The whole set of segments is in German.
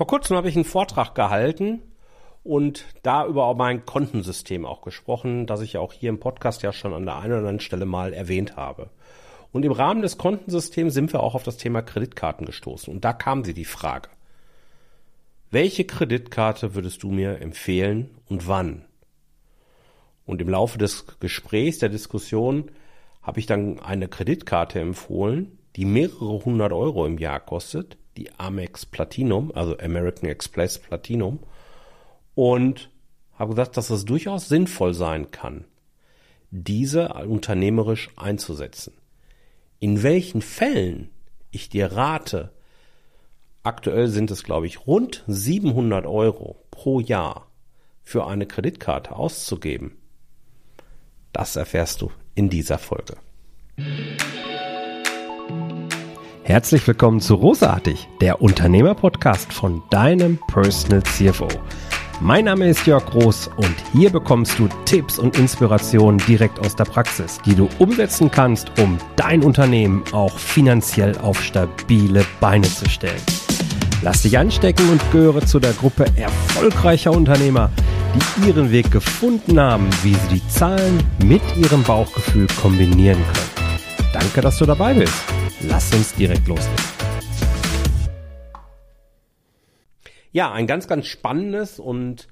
Vor kurzem habe ich einen Vortrag gehalten und da über mein Kontensystem auch gesprochen, das ich auch hier im Podcast ja schon an der einen oder anderen Stelle mal erwähnt habe. Und im Rahmen des Kontensystems sind wir auch auf das Thema Kreditkarten gestoßen. Und da kam sie die Frage. Welche Kreditkarte würdest du mir empfehlen und wann? Und im Laufe des Gesprächs, der Diskussion, habe ich dann eine Kreditkarte empfohlen, die mehrere hundert Euro im Jahr kostet, die Amex Platinum, also American Express Platinum, und habe gesagt, dass es durchaus sinnvoll sein kann, diese unternehmerisch einzusetzen. In welchen Fällen ich dir rate, aktuell sind es, glaube ich, rund 700 Euro pro Jahr für eine Kreditkarte auszugeben, das erfährst du in dieser Folge. Herzlich willkommen zu Rosartig, der Unternehmerpodcast von deinem Personal CFO. Mein Name ist Jörg Groß und hier bekommst du Tipps und Inspirationen direkt aus der Praxis, die du umsetzen kannst, um dein Unternehmen auch finanziell auf stabile Beine zu stellen. Lass dich anstecken und gehöre zu der Gruppe erfolgreicher Unternehmer, die ihren Weg gefunden haben, wie sie die Zahlen mit ihrem Bauchgefühl kombinieren können. Danke, dass du dabei bist. Lass uns direkt loslegen. Ja, ein ganz, ganz spannendes und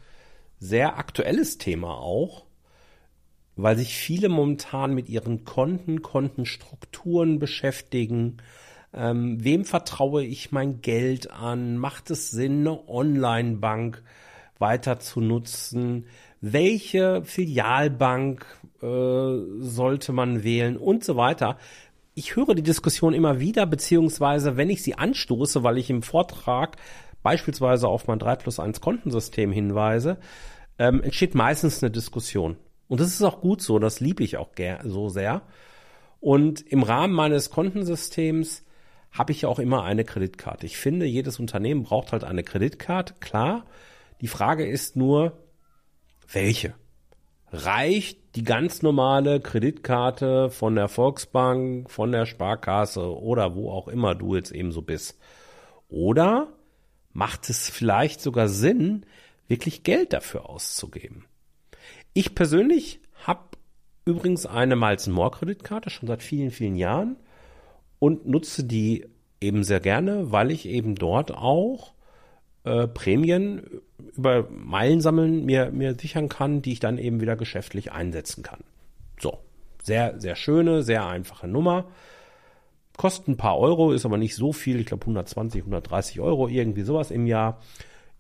sehr aktuelles Thema auch, weil sich viele momentan mit ihren Konten, Kontenstrukturen beschäftigen. Ähm, wem vertraue ich mein Geld an? Macht es Sinn, eine Online-Bank weiter zu nutzen? Welche Filialbank äh, sollte man wählen und so weiter? Ich höre die Diskussion immer wieder, beziehungsweise wenn ich sie anstoße, weil ich im Vortrag beispielsweise auf mein 3 plus 1 Kontensystem hinweise, ähm, entsteht meistens eine Diskussion. Und das ist auch gut so, das liebe ich auch so sehr. Und im Rahmen meines Kontensystems habe ich auch immer eine Kreditkarte. Ich finde, jedes Unternehmen braucht halt eine Kreditkarte, klar. Die Frage ist nur, welche? reicht die ganz normale Kreditkarte von der Volksbank, von der Sparkasse oder wo auch immer du jetzt eben so bist. Oder macht es vielleicht sogar Sinn, wirklich Geld dafür auszugeben? Ich persönlich habe übrigens eine Miles More Kreditkarte schon seit vielen, vielen Jahren und nutze die eben sehr gerne, weil ich eben dort auch äh, Prämien über Meilen sammeln mir, mir sichern kann, die ich dann eben wieder geschäftlich einsetzen kann. So. Sehr, sehr schöne, sehr einfache Nummer. Kostet ein paar Euro, ist aber nicht so viel. Ich glaube 120, 130 Euro, irgendwie sowas im Jahr.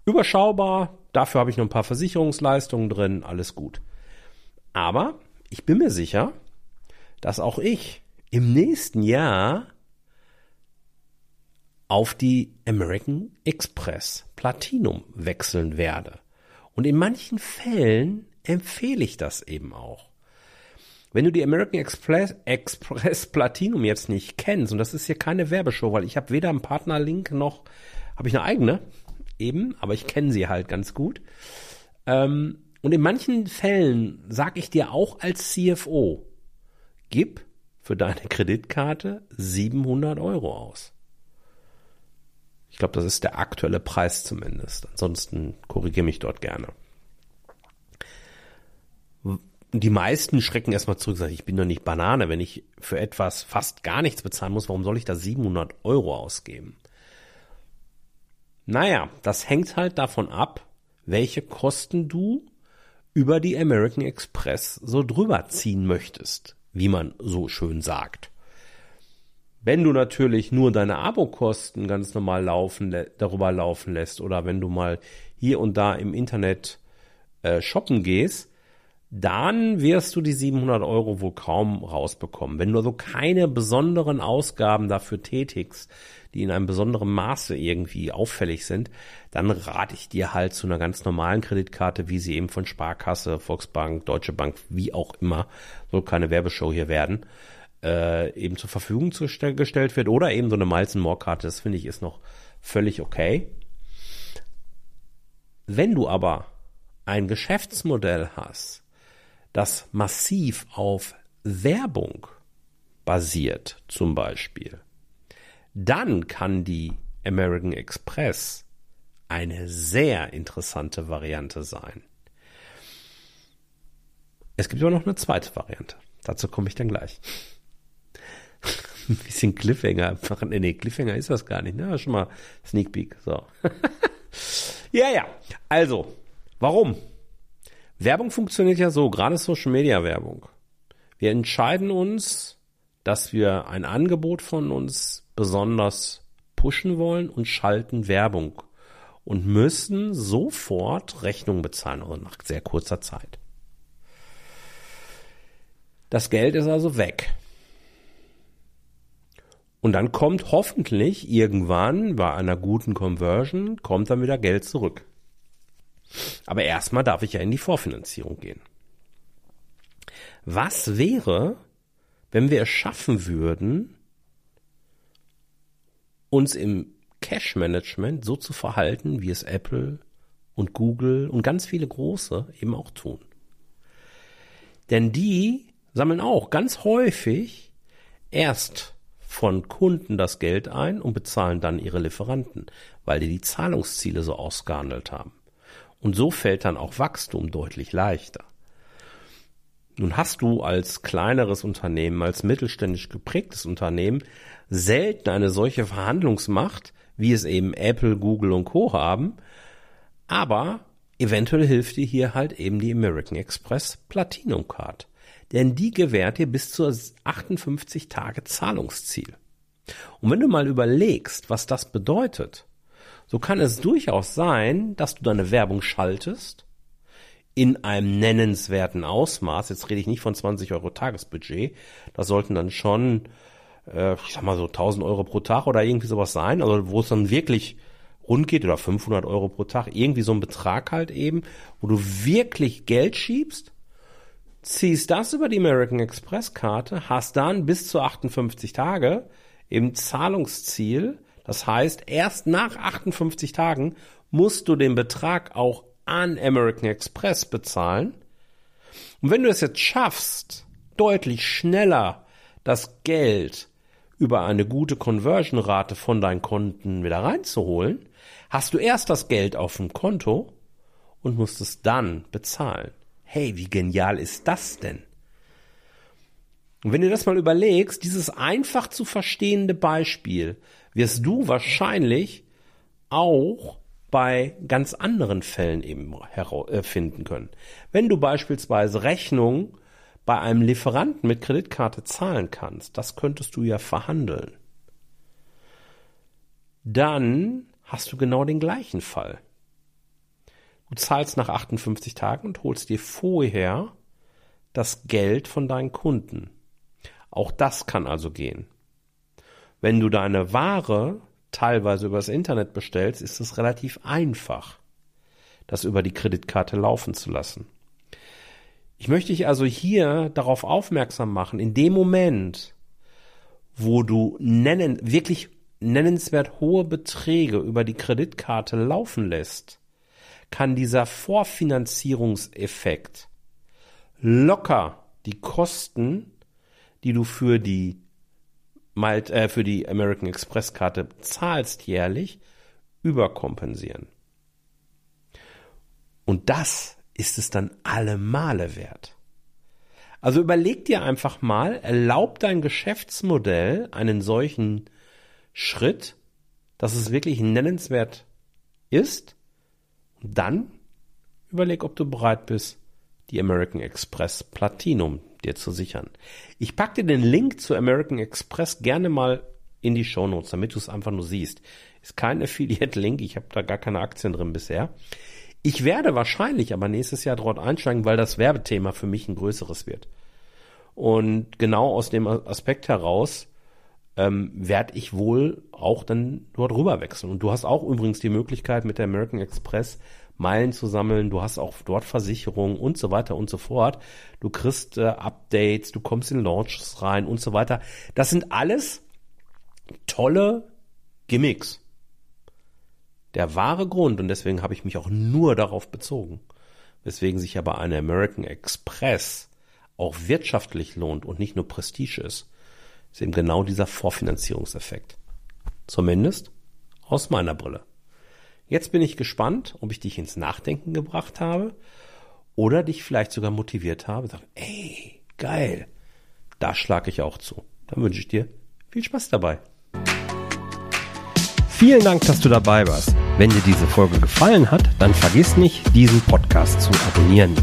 Überschaubar. Dafür habe ich noch ein paar Versicherungsleistungen drin. Alles gut. Aber ich bin mir sicher, dass auch ich im nächsten Jahr auf die American Express Platinum wechseln werde. Und in manchen Fällen empfehle ich das eben auch. Wenn du die American Express, Express Platinum jetzt nicht kennst, und das ist hier keine Werbeshow, weil ich habe weder einen Partnerlink noch habe ich eine eigene, eben, aber ich kenne sie halt ganz gut. Ähm, und in manchen Fällen sage ich dir auch als CFO, gib für deine Kreditkarte 700 Euro aus. Ich glaube, das ist der aktuelle Preis zumindest. Ansonsten korrigiere mich dort gerne. Die meisten schrecken erstmal zurück, sagen, ich bin doch nicht Banane, wenn ich für etwas fast gar nichts bezahlen muss, warum soll ich da 700 Euro ausgeben? Naja, das hängt halt davon ab, welche Kosten du über die American Express so drüber ziehen möchtest, wie man so schön sagt. Wenn du natürlich nur deine Abokosten ganz normal laufen, darüber laufen lässt oder wenn du mal hier und da im Internet äh, shoppen gehst, dann wirst du die 700 Euro wohl kaum rausbekommen. Wenn du also keine besonderen Ausgaben dafür tätigst, die in einem besonderen Maße irgendwie auffällig sind, dann rate ich dir halt zu einer ganz normalen Kreditkarte, wie sie eben von Sparkasse, Volksbank, Deutsche Bank, wie auch immer, soll keine Werbeshow hier werden, äh, eben zur Verfügung zu gestellt wird oder eben so eine Miles More Karte, das finde ich ist noch völlig okay. Wenn du aber ein Geschäftsmodell hast, das massiv auf Werbung basiert, zum Beispiel, dann kann die American Express eine sehr interessante Variante sein. Es gibt aber noch eine zweite Variante. Dazu komme ich dann gleich. Ein bisschen Cliffhanger machen. Nee, Cliffhanger ist das gar nicht. Ne? Schon mal Sneak Peek. So. ja, ja. Also, warum? Werbung funktioniert ja so, gerade Social Media Werbung. Wir entscheiden uns, dass wir ein Angebot von uns besonders pushen wollen und schalten Werbung und müssen sofort Rechnung bezahlen, oder nach sehr kurzer Zeit. Das Geld ist also weg. Und dann kommt hoffentlich irgendwann bei einer guten Conversion, kommt dann wieder Geld zurück. Aber erstmal darf ich ja in die Vorfinanzierung gehen. Was wäre, wenn wir es schaffen würden, uns im Cash Management so zu verhalten, wie es Apple und Google und ganz viele große eben auch tun? Denn die sammeln auch ganz häufig erst von Kunden das Geld ein und bezahlen dann ihre Lieferanten, weil die die Zahlungsziele so ausgehandelt haben. Und so fällt dann auch Wachstum deutlich leichter. Nun hast du als kleineres Unternehmen, als mittelständisch geprägtes Unternehmen selten eine solche Verhandlungsmacht, wie es eben Apple, Google und Co haben. Aber eventuell hilft dir hier halt eben die American Express Platinum Card. Denn die gewährt dir bis zu 58 Tage Zahlungsziel. Und wenn du mal überlegst, was das bedeutet, so kann es durchaus sein, dass du deine Werbung schaltest in einem nennenswerten Ausmaß. Jetzt rede ich nicht von 20 Euro Tagesbudget. Das sollten dann schon, äh, ich sag mal so 1000 Euro pro Tag oder irgendwie sowas sein. Also wo es dann wirklich rund geht oder 500 Euro pro Tag. Irgendwie so ein Betrag halt eben, wo du wirklich Geld schiebst ziehst das über die American Express Karte, hast dann bis zu 58 Tage im Zahlungsziel das heißt, erst nach 58 Tagen musst du den Betrag auch an American Express bezahlen. Und wenn du es jetzt schaffst, deutlich schneller das Geld über eine gute Conversion-Rate von deinen Konten wieder reinzuholen, hast du erst das Geld auf dem Konto und musst es dann bezahlen. Hey, wie genial ist das denn? Und wenn du das mal überlegst, dieses einfach zu verstehende Beispiel wirst du wahrscheinlich auch bei ganz anderen Fällen eben äh, finden können. Wenn du beispielsweise Rechnungen bei einem Lieferanten mit Kreditkarte zahlen kannst, das könntest du ja verhandeln. Dann hast du genau den gleichen Fall. Du zahlst nach 58 Tagen und holst dir vorher das Geld von deinen Kunden. Auch das kann also gehen. Wenn du deine Ware teilweise übers Internet bestellst, ist es relativ einfach, das über die Kreditkarte laufen zu lassen. Ich möchte dich also hier darauf aufmerksam machen, in dem Moment, wo du nennen, wirklich nennenswert hohe Beträge über die Kreditkarte laufen lässt, kann dieser Vorfinanzierungseffekt locker die Kosten, die du für die mal, äh, für die American Express Karte zahlst jährlich, überkompensieren. Und das ist es dann alle Male wert. Also überleg dir einfach mal, erlaubt dein Geschäftsmodell einen solchen Schritt, dass es wirklich nennenswert ist? Und dann überleg, ob du bereit bist, die American Express Platinum dir zu sichern. Ich pack dir den Link zu American Express gerne mal in die Show Notes, damit du es einfach nur siehst. Ist kein Affiliate-Link, ich habe da gar keine Aktien drin bisher. Ich werde wahrscheinlich aber nächstes Jahr dort einsteigen, weil das Werbethema für mich ein größeres wird. Und genau aus dem Aspekt heraus ähm, werde ich wohl auch dann dort rüber wechseln. Und du hast auch übrigens die Möglichkeit mit der American Express Meilen zu sammeln, du hast auch dort Versicherungen und so weiter und so fort. Du kriegst äh, Updates, du kommst in Launches rein und so weiter. Das sind alles tolle Gimmicks. Der wahre Grund, und deswegen habe ich mich auch nur darauf bezogen, weswegen sich aber eine American Express auch wirtschaftlich lohnt und nicht nur Prestige ist, ist eben genau dieser Vorfinanzierungseffekt. Zumindest aus meiner Brille. Jetzt bin ich gespannt, ob ich dich ins Nachdenken gebracht habe oder dich vielleicht sogar motiviert habe. Sag, ey, geil, da schlage ich auch zu. Dann wünsche ich dir viel Spaß dabei. Vielen Dank, dass du dabei warst. Wenn dir diese Folge gefallen hat, dann vergiss nicht, diesen Podcast zu abonnieren.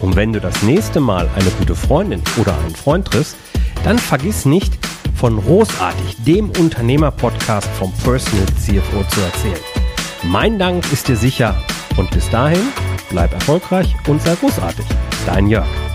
Und wenn du das nächste Mal eine gute Freundin oder einen Freund triffst, dann vergiss nicht, von Großartig, dem Unternehmer-Podcast vom Personal CFO zu erzählen. Mein Dank ist dir sicher und bis dahin bleib erfolgreich und sei großartig. Dein Jörg.